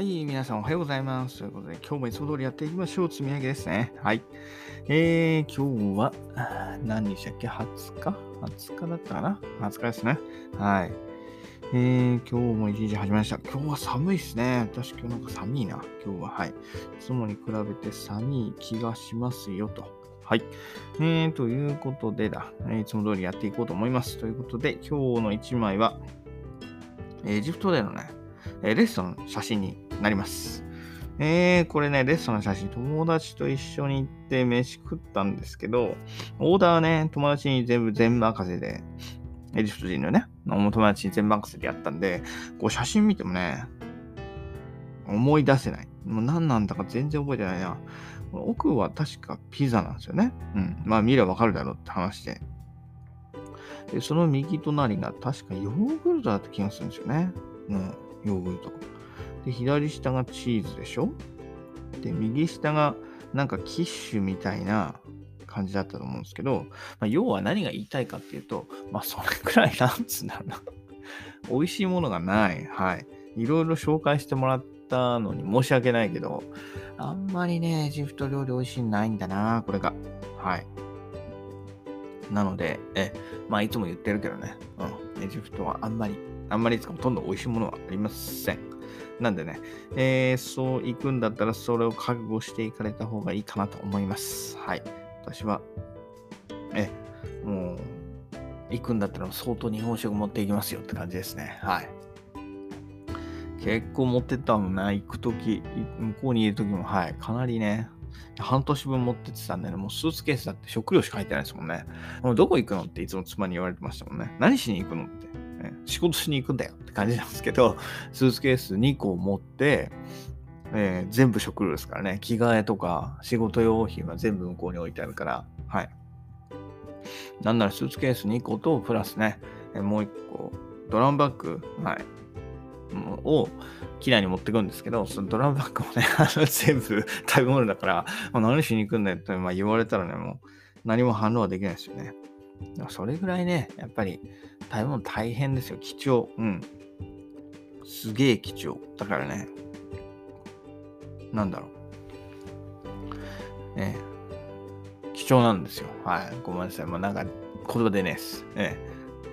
はい、皆さんおはようございます。ということで、今日もいつも通りやっていきましょう。積み上げですね。はい。えー、今日は、何日だっけ ?20 日 ?20 日だったかな ?20 日ですね。はい。えー、今日も一日始まりました。今日は寒いですね。私今日なんか寒いな。今日は、はい。いつもに比べて寒い気がしますよと。はい。えー、ということでだ、いつも通りやっていこうと思います。ということで、今日の1枚は、エジプトでのね、えレストランの写真になります。えー、これね、レストランの写真、友達と一緒に行って飯食ったんですけど、オーダーはね、友達に全部全任せで、エジプト人のね、友達に全任せでやったんで、こう写真見てもね、思い出せない。もう何なんだか全然覚えてないな。奥は確かピザなんですよね。うん。まあ見ればわかるだろうって話で。で、その右隣が確かヨーグルトだった気がするんですよね。うん。ヨーグルト。で、左下がチーズでしょ？で、右下がなんかキッシュみたいな感じだったと思うんですけど、まあ、要は何が言いたいかっていうと、まあ、それくらいなんつうんだろうな。美味しいものがない。はい。いろいろ紹介してもらったのに申し訳ないけど、あんまりね、エジプト料理美味しいのないんだな、これが。はい。なので、え、まあいつも言ってるけどね、うん、エジプトはあんまりあんまりいつかほとんど美味しいものはありません。なんでね、えー、そう行くんだったらそれを覚悟していかれた方がいいかなと思います。はい。私は、え、もう、行くんだったら相当日本食持っていきますよって感じですね。はい。結構持ってったもんな、行くとき、向こうにいるときも、はい、かなりね、半年分持ってってたんでね、もうスーツケースだって食料しか入ってないですもんね。もうどこ行くの？っていつも妻に言われてましたもんね。何しに行くの？って。ね、仕事しに行くんだよって感じなんですけど、スーツケース2個持って、えー、全部食料ですからね、着替えとか仕事用品は全部向こうに置いてあるから、はい。なんならスーツケース2個と、プラスね、え、もう1個、ドラムバッグ、はい、を機内に持ってくんですけど、そのドラムバッグもね、あの全部食べ物だから、もう何しに行くんだよって、ま、言われたらね、もう何も反応はできないですよね。それぐらいね、やっぱり食べ物大変ですよ。貴重。うん。すげえ貴重。だからね、なんだろう。ええ、貴重なんですよ。はい。ごめんなさい。まあ、なんか言葉でねす。え。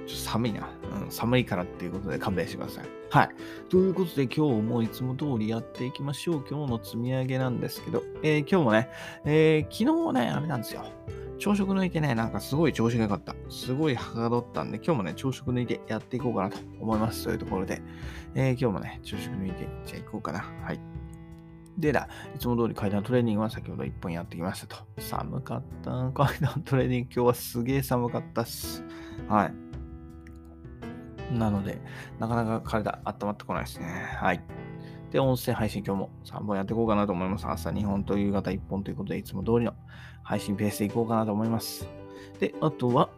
ちょっと寒いな、うん。寒いからっていうことで勘弁してください。はい。ということで今日もいつも通りやっていきましょう。今日の積み上げなんですけど、えー、今日もね、えー、昨日ね、あれなんですよ。朝食抜いてね、なんかすごい調子が良かった。すごいはかどったんで、今日もね、朝食抜いてやっていこうかなと思います。というところで、えー、今日もね、朝食抜いて、じゃあ行こうかな。はい。でだ、いつも通り階段トレーニングは先ほど1本やってきましたと。寒かった。階段トレーニング今日はすげえ寒かったっす。はい。なので、なかなか体温まってこないですね。はい。で、音声配信今日も3本やっていこうかなと思います。朝2本と夕方1本ということで、いつも通りの配信ペースでいこうかなと思います。で、あとは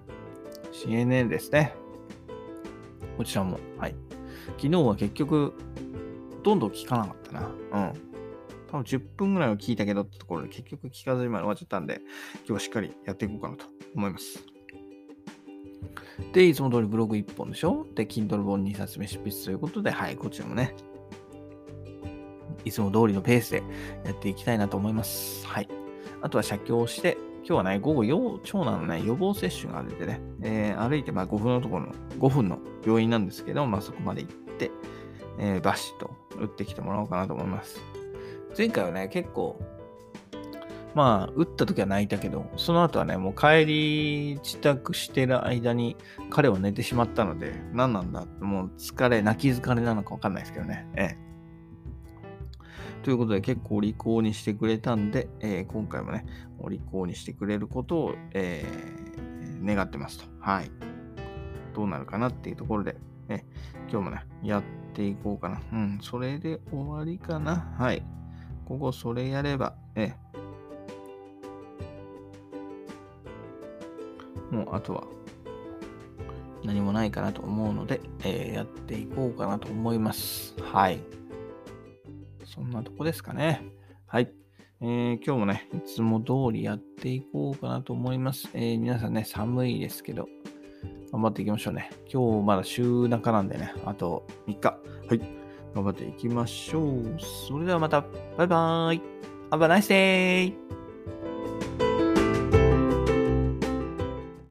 CNN ですね。こちらも、はい。昨日は結局、ほとんどん聞かなかったな。うん。多分10分ぐらいは聞いたけどってところで結局聞かずにまで終わっちゃったんで、今日はしっかりやっていこうかなと思います。で、いつも通りブログ1本でしょ？で、Kindle 本2冊目執筆ということで、はい、こちらもね、いつも通りのペースでやっていきたいなと思います。はい。あとは写経をして、今日はね、午後、長男のね、予防接種が出てね、えー、歩いてまあ5分のところの、5分の病院なんですけど、まあそこまで行って、えー、バシッと打ってきてもらおうかなと思います。前回はね、結構、まあ、打った時は泣いたけど、その後はね、もう帰り支度してる間に彼は寝てしまったので、何なんだもう疲れ、泣き疲れなのかわかんないですけどね。ええ。ということで結構お利口にしてくれたんで、えー、今回もね、お利口にしてくれることを、えー、願ってますと。はい。どうなるかなっていうところで、ね、今日もね、やっていこうかな。うん、それで終わりかな。はい。ここそれやれば、えもうあとは何もないかなと思うので、えー、やっていこうかなと思います。はい。そんなとこですかね。はい。えー、今日もね、いつも通りやっていこうかなと思います。えー、皆さんね、寒いですけど、頑張っていきましょうね。今日まだ週中なんでね、あと3日。はい。頑張っていきましょう。それではまた、バイバーイ。Have a nice day!